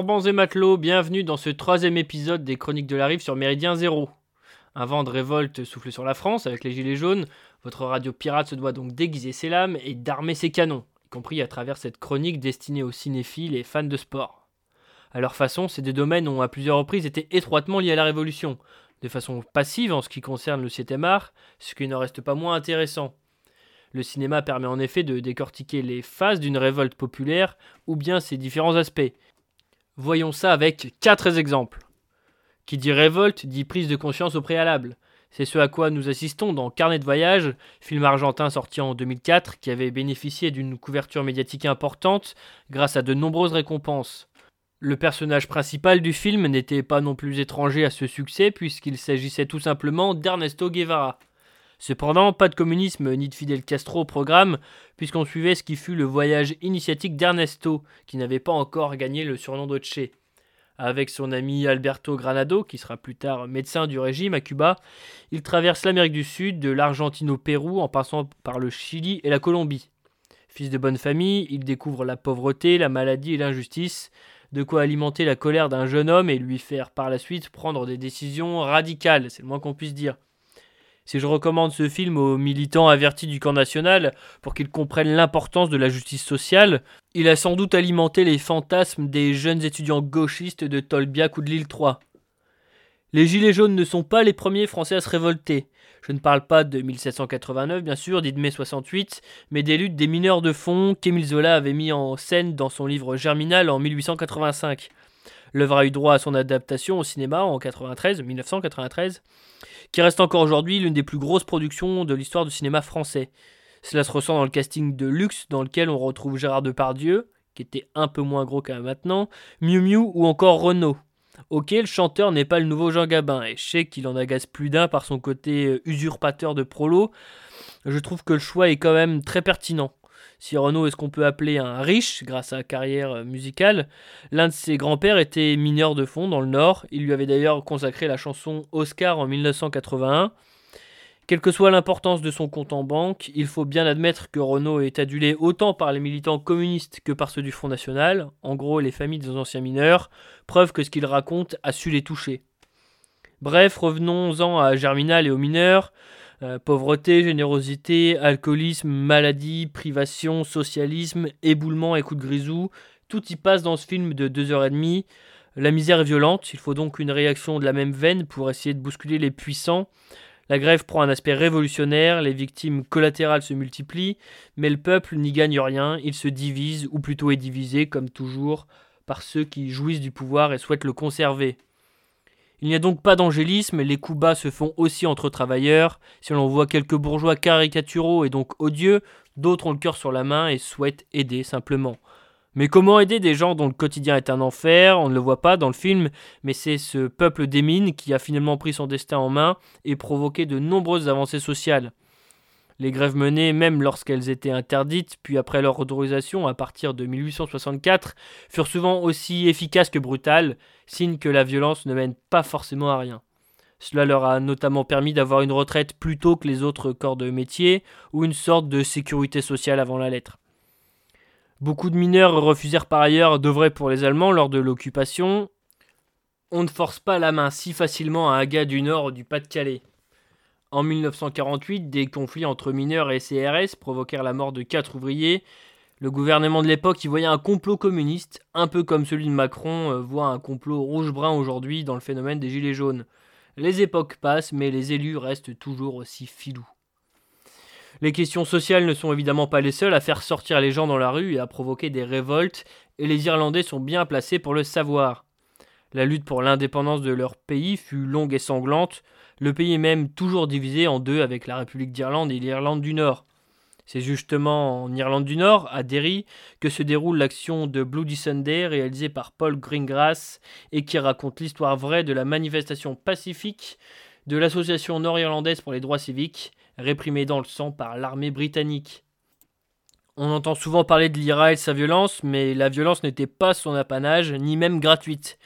Forbans et matelots, bienvenue dans ce troisième épisode des Chroniques de la Rive sur Méridien Zéro. Un vent de révolte souffle sur la France avec les Gilets jaunes. Votre radio pirate se doit donc déguiser ses lames et d'armer ses canons, y compris à travers cette chronique destinée aux cinéphiles et fans de sport. À leur façon, ces deux domaines ont à plusieurs reprises été étroitement liés à la Révolution, de façon passive en ce qui concerne le 7 art, ce qui n'en reste pas moins intéressant. Le cinéma permet en effet de décortiquer les phases d'une révolte populaire ou bien ses différents aspects, Voyons ça avec quatre exemples. Qui dit révolte dit prise de conscience au préalable. C'est ce à quoi nous assistons dans Carnet de voyage, film argentin sorti en 2004 qui avait bénéficié d'une couverture médiatique importante grâce à de nombreuses récompenses. Le personnage principal du film n'était pas non plus étranger à ce succès puisqu'il s'agissait tout simplement d'Ernesto Guevara. Cependant, pas de communisme ni de Fidel Castro au programme, puisqu'on suivait ce qui fut le voyage initiatique d'Ernesto, qui n'avait pas encore gagné le surnom de Che. Avec son ami Alberto Granado, qui sera plus tard médecin du régime à Cuba, il traverse l'Amérique du Sud, de l'Argentine au Pérou, en passant par le Chili et la Colombie. Fils de bonne famille, il découvre la pauvreté, la maladie et l'injustice, de quoi alimenter la colère d'un jeune homme et lui faire par la suite prendre des décisions radicales, c'est le moins qu'on puisse dire. Si je recommande ce film aux militants avertis du camp national pour qu'ils comprennent l'importance de la justice sociale, il a sans doute alimenté les fantasmes des jeunes étudiants gauchistes de Tolbiac ou de l'île 3. Les Gilets jaunes ne sont pas les premiers Français à se révolter. Je ne parle pas de 1789, bien sûr, dit de mai 68, mais des luttes des mineurs de fond qu'Émile Zola avait mis en scène dans son livre Germinal en 1885. L'œuvre a eu droit à son adaptation au cinéma en 93, 1993, qui reste encore aujourd'hui l'une des plus grosses productions de l'histoire du cinéma français. Cela se ressent dans le casting de luxe dans lequel on retrouve Gérard Depardieu, qui était un peu moins gros qu'à maintenant, Miu Miu ou encore Renault. Ok, le chanteur n'est pas le nouveau Jean Gabin, et je sais qu'il en agace plus d'un par son côté euh, usurpateur de prolo. Je trouve que le choix est quand même très pertinent. Si Renaud est ce qu'on peut appeler un riche grâce à sa carrière euh, musicale, l'un de ses grands-pères était mineur de fond dans le Nord. Il lui avait d'ailleurs consacré la chanson Oscar en 1981. Quelle que soit l'importance de son compte en banque, il faut bien admettre que Renault est adulé autant par les militants communistes que par ceux du Front National, en gros les familles des anciens mineurs, preuve que ce qu'il raconte a su les toucher. Bref, revenons-en à Germinal et aux mineurs. Euh, pauvreté, générosité, alcoolisme, maladie, privation, socialisme, éboulement et coup de grisou, tout y passe dans ce film de 2h30. La misère est violente, il faut donc une réaction de la même veine pour essayer de bousculer les puissants. La grève prend un aspect révolutionnaire, les victimes collatérales se multiplient, mais le peuple n'y gagne rien, il se divise, ou plutôt est divisé, comme toujours, par ceux qui jouissent du pouvoir et souhaitent le conserver. Il n'y a donc pas d'angélisme, les coups bas se font aussi entre travailleurs. Si l'on voit quelques bourgeois caricaturaux et donc odieux, d'autres ont le cœur sur la main et souhaitent aider simplement. Mais comment aider des gens dont le quotidien est un enfer? On ne le voit pas dans le film, mais c'est ce peuple des mines qui a finalement pris son destin en main et provoqué de nombreuses avancées sociales. Les grèves menées, même lorsqu'elles étaient interdites, puis après leur autorisation à partir de 1864, furent souvent aussi efficaces que brutales, signe que la violence ne mène pas forcément à rien. Cela leur a notamment permis d'avoir une retraite plus tôt que les autres corps de métier, ou une sorte de sécurité sociale avant la lettre. Beaucoup de mineurs refusèrent par ailleurs d'œuvrer pour les Allemands lors de l'occupation. On ne force pas la main si facilement à un du Nord ou du Pas-de-Calais. En 1948, des conflits entre mineurs et CRS provoquèrent la mort de quatre ouvriers. Le gouvernement de l'époque y voyait un complot communiste, un peu comme celui de Macron euh, voit un complot rouge-brun aujourd'hui dans le phénomène des Gilets jaunes. Les époques passent, mais les élus restent toujours aussi filous. Les questions sociales ne sont évidemment pas les seules à faire sortir les gens dans la rue et à provoquer des révoltes, et les Irlandais sont bien placés pour le savoir. La lutte pour l'indépendance de leur pays fut longue et sanglante, le pays est même toujours divisé en deux avec la République d'Irlande et l'Irlande du Nord. C'est justement en Irlande du Nord, à Derry, que se déroule l'action de Bloody Sunday réalisée par Paul Greengrass et qui raconte l'histoire vraie de la manifestation pacifique de l'Association nord-irlandaise pour les droits civiques, réprimée dans le sang par l'armée britannique. On entend souvent parler de l'IRA et de sa violence, mais la violence n'était pas son apanage, ni même gratuite.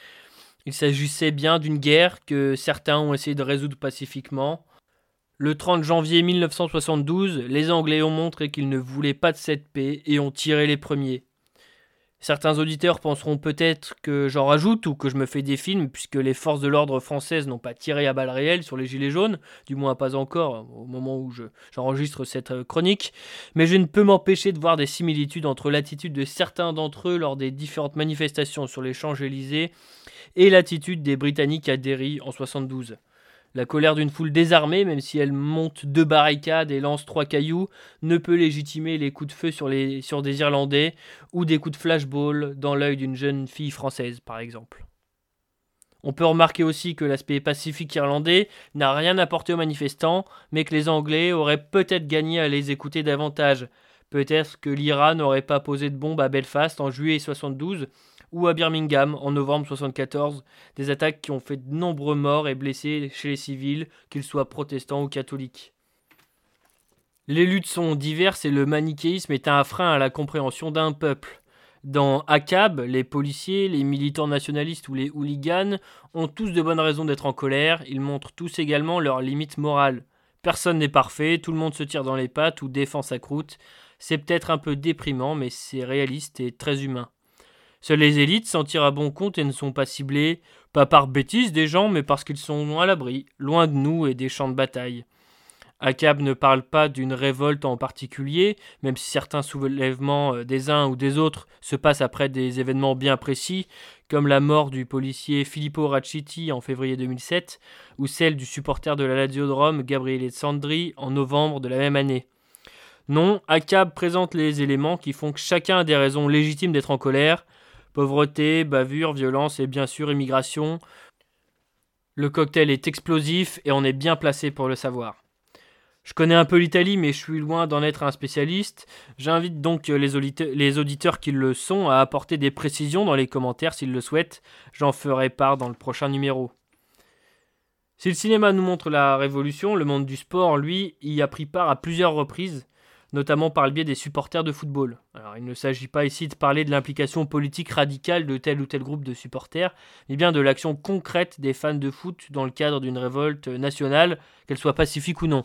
Il s'agissait bien d'une guerre que certains ont essayé de résoudre pacifiquement. Le 30 janvier 1972, les Anglais ont montré qu'ils ne voulaient pas de cette paix et ont tiré les premiers. Certains auditeurs penseront peut-être que j'en rajoute ou que je me fais des films, puisque les forces de l'ordre françaises n'ont pas tiré à balles réelles sur les Gilets jaunes, du moins pas encore au moment où j'enregistre cette euh, chronique, mais je ne peux m'empêcher de voir des similitudes entre l'attitude de certains d'entre eux lors des différentes manifestations sur les Champs-Élysées et l'attitude des Britanniques à Derry en 72. La colère d'une foule désarmée, même si elle monte deux barricades et lance trois cailloux, ne peut légitimer les coups de feu sur, des Irlandais ou des coups de flashball dans l'œil d'une jeune fille française, par exemple. On peut remarquer aussi que l'aspect pacifique irlandais n'a rien apporté aux manifestants, mais que les Anglais auraient peut-être gagné à les écouter davantage. Peut-être que l'Iran n'aurait pas posé de bombe à Belfast en juillet 72 ou à Birmingham en novembre 1974, des attaques qui ont fait de nombreux morts et blessés chez les civils, qu'ils soient protestants ou catholiques. Les luttes sont diverses et le manichéisme est un frein à la compréhension d'un peuple. Dans ACAB, les policiers, les militants nationalistes ou les hooligans ont tous de bonnes raisons d'être en colère, ils montrent tous également leurs limites morales. Personne n'est parfait, tout le monde se tire dans les pattes ou défend sa croûte. C'est peut-être un peu déprimant, mais c'est réaliste et très humain. Seules les élites s'en tirent à bon compte et ne sont pas ciblées, pas par bêtise des gens, mais parce qu'ils sont à l'abri, loin de nous et des champs de bataille. Akab ne parle pas d'une révolte en particulier, même si certains soulèvements euh, des uns ou des autres se passent après des événements bien précis, comme la mort du policier Filippo Raccitti en février 2007, ou celle du supporter de la Lazio Gabriele Sandri en novembre de la même année. Non, Akab présente les éléments qui font que chacun a des raisons légitimes d'être en colère, Pauvreté, bavure, violence et bien sûr immigration. Le cocktail est explosif et on est bien placé pour le savoir. Je connais un peu l'Italie, mais je suis loin d'en être un spécialiste. J'invite donc les, auditeurs, qui le sont à apporter des précisions dans les commentaires s'ils le souhaitent. J'en ferai part dans le prochain numéro. Si le cinéma nous montre la révolution, le monde du sport, lui, y a pris part à plusieurs reprises notamment par le biais des supporters de football. Alors, il ne s'agit pas ici de parler de l'implication politique radicale de tel ou tel groupe de supporters, mais bien de l'action concrète des fans de foot dans le cadre d'une révolte nationale, qu'elle soit pacifique ou non.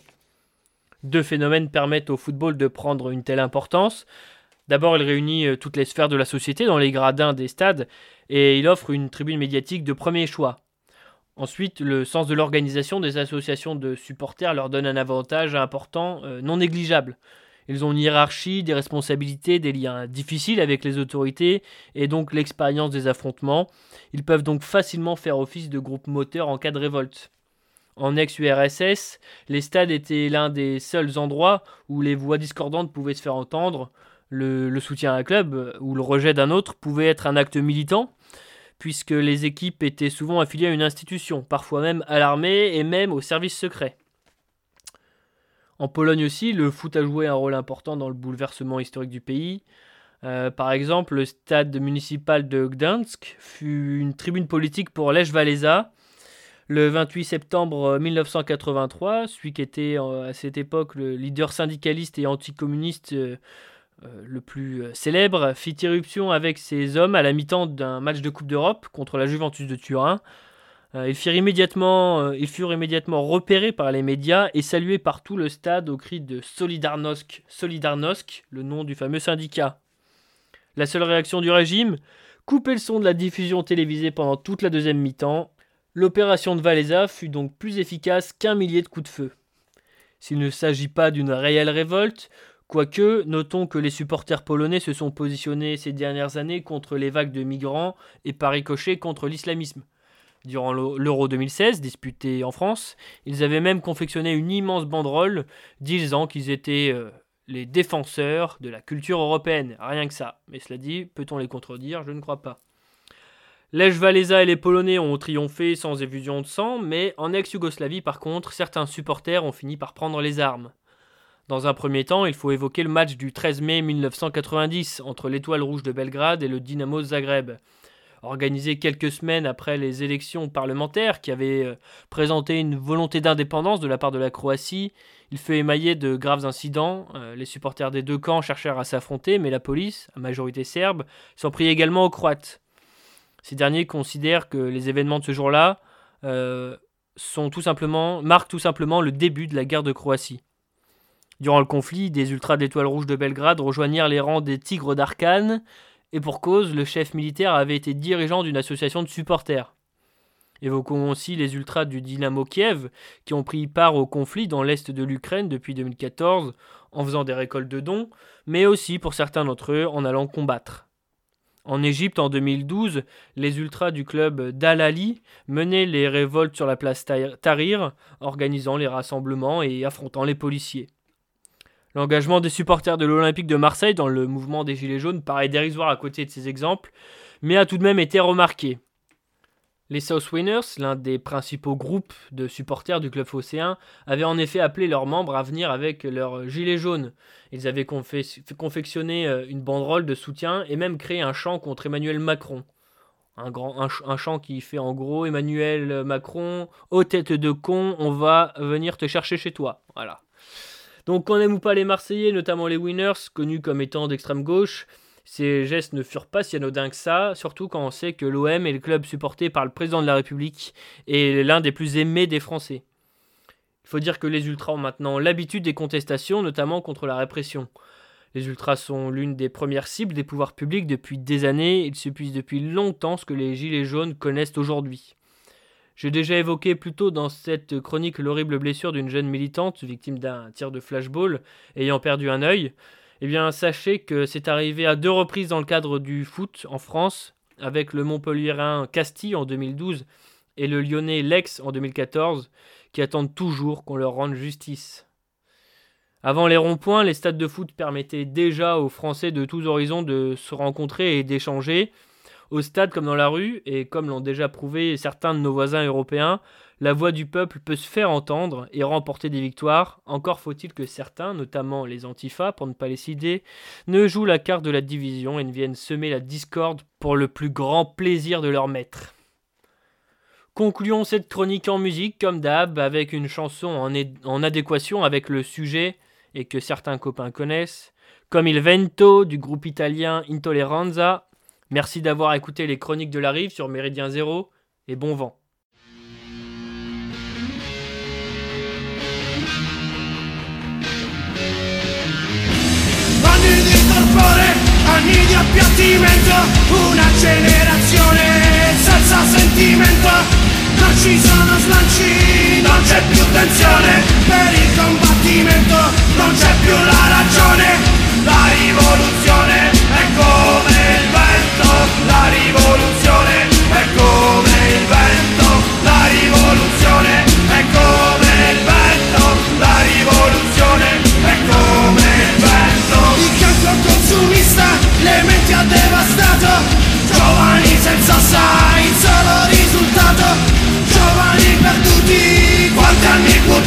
Deux phénomènes permettent au football de prendre une telle importance. D'abord, il réunit euh, toutes les sphères de la société dans les gradins des stades et il offre une tribune médiatique de premier choix. Ensuite, le sens de l'organisation des associations de supporters leur donne un avantage important euh, non négligeable. Ils ont une hiérarchie, des responsabilités, des liens difficiles avec les autorités et donc l'expérience des affrontements. Ils peuvent donc facilement faire office de groupe moteur en cas de révolte. En ex-URSS, les stades étaient l'un des seuls endroits où les voix discordantes pouvaient se faire entendre. Le, soutien à un club ou le rejet d'un autre pouvait être un acte militant, puisque les équipes étaient souvent affiliées à une institution, parfois même à l'armée et même au service secret. En Pologne aussi, le foot a joué un rôle important dans le bouleversement historique du pays. Euh, par exemple, le stade municipal de Gdansk fut une tribune politique pour Lech Walesa. Le 28 septembre 1983, celui qui était euh, à cette époque le leader syndicaliste et anticommuniste euh, le plus célèbre, fit irruption avec ses hommes à la mi-temps d'un match de Coupe d'Europe contre la Juventus de Turin. Euh, ils, furent immédiatement, euh, ils furent immédiatement repérés par les médias et salués par tout le stade au cri de Solidarnosc, Solidarnosc, le nom du fameux syndicat. La seule réaction du régime Couper le son de la diffusion télévisée pendant toute la deuxième mi-temps. L'opération de Valéza fut donc plus efficace qu'un millier de coups de feu. S'il ne s'agit pas d'une réelle révolte, quoique, notons que les supporters polonais se sont positionnés ces dernières années contre les vagues de migrants et par ricochet contre l'islamisme. Durant l'Euro 2016, disputé en France, ils avaient même confectionné une immense banderole disant qu'ils étaient euh, les défenseurs de la culture européenne. Rien que ça. Mais cela dit, peut-on les contredire? Je ne crois pas. Lech Walesa et les Polonais ont triomphé sans effusion de sang, mais en ex-Yougoslavie, par contre, certains supporters ont fini par prendre les armes. Dans un premier temps, il faut évoquer le match du 13 mai 1990 entre l'Étoile Rouge de Belgrade et le Dynamo Zagreb organisé quelques semaines après les élections parlementaires qui avaient euh, présenté une volonté d'indépendance de la part de la Croatie. Il fut émaillé de graves incidents. Euh, les supporters des deux camps cherchèrent à s'affronter, mais la police, à majorité serbe, s'en prit également aux Croates. Ces derniers considèrent que les événements de ce jour-là euh, marquent tout simplement le début de la guerre de Croatie. Durant le conflit, des ultras d'étoiles rouges de Belgrade rejoignirent les rangs des Tigres d'Arkane Et pour cause, le chef militaire avait été dirigeant d'une association de supporters. Évoquons aussi les ultras du Dynamo Kiev qui ont pris part au conflit dans l'est de l'Ukraine depuis 2014 en faisant des récoltes de dons, mais aussi pour certains d'entre eux en allant combattre. En Égypte, en 2012, les ultras du club d'Al-Ali menaient les révoltes sur la place Tahrir, organisant les rassemblements et affrontant les policiers. L'engagement des supporters de l'Olympique de Marseille dans le mouvement des Gilets jaunes paraît dérisoire à côté de ces exemples, mais a tout de même été remarqué. Les South Winners, l'un des principaux groupes de supporters du club phocéen, avaient en effet appelé leurs membres à venir avec leurs gilets jaunes. Ils avaient confectionné euh, une banderole de soutien et même créé un chant contre Emmanuel Macron. Un, chant qui fait en gros Emmanuel Macron, aux têtes de con, on va venir te chercher chez toi. Voilà. Donc qu'on aime ou pas les Marseillais, notamment les Winners, connus comme étant d'extrême gauche, ces gestes ne furent pas si anodins que ça, surtout quand on sait que l'OM est le club supporté par le président de la République et l'un des plus aimés des Français. Il faut dire que les ultras ont maintenant l'habitude des contestations, notamment contre la répression. Les ultras sont l'une des premières cibles des pouvoirs publics depuis des années, ils subissent depuis longtemps ce que les gilets jaunes connaissent aujourd'hui. J'ai déjà évoqué plus tôt dans cette chronique l'horrible blessure d'une jeune militante victime d'un tir de flashball ayant perdu un œil. Eh bien, sachez que c'est arrivé à deux reprises dans le cadre du foot en France, avec le Montpellierin Castille en 2012 et le Lyonnais Lex en 2014, qui attendent toujours qu'on leur rende justice. Avant les ronds-points, les stades de foot permettaient déjà aux Français de tous horizons de se rencontrer et d'échanger. Au stade comme dans la rue, et comme l'ont déjà prouvé certains de nos voisins européens, la voix du peuple peut se faire entendre et remporter des victoires, encore faut-il que certains, notamment les antifas pour ne pas les citer, ne jouent la carte de la division et ne viennent semer la discorde pour le plus grand plaisir de leur maître. Concluons cette chronique en musique, comme d'hab, avec une chanson en, en, adéquation avec le sujet et que certains copains connaissent, comme Il Vento du groupe italien Intolleranza. Merci d'avoir écouté les chroniques de la rive sur Méridien Zéro et bon vent.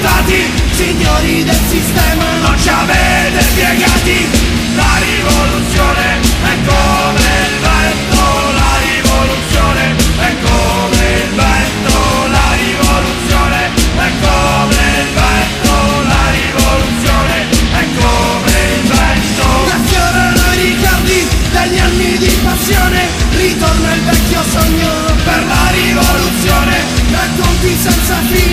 Buttati Signori del sistema, non ci avete spiegati. La rivoluzione è come il vento La rivoluzione è come il vento La rivoluzione è come il vento La rivoluzione è come il vento. Riaffiorano i ricordi degli anni di passione Ritorna il vecchio sogno per la rivoluzione Racconti senza fine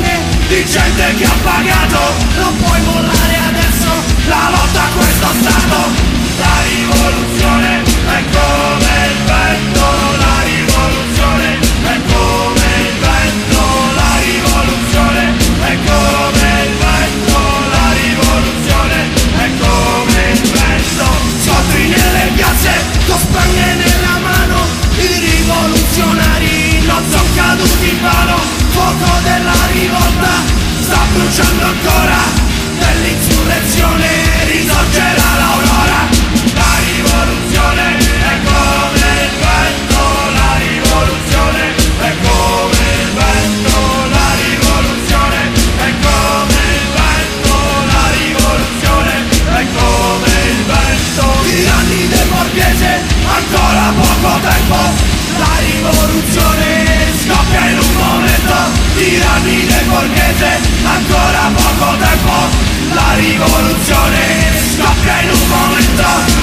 di gente che ha pagato. Non puoi mollare adesso la lotta a questo Stato. La rivoluzione bruciando ancora Dell'insurrezione risorgerà l'aurora. La rivoluzione è come il vento La rivoluzione è come il vento La rivoluzione è come il vento La rivoluzione è come il vento. Tiranni del borghese ancora poco tempo. La rivoluzione scoppia in un momento. Tiranni del borghese convulsiones, café en un momento.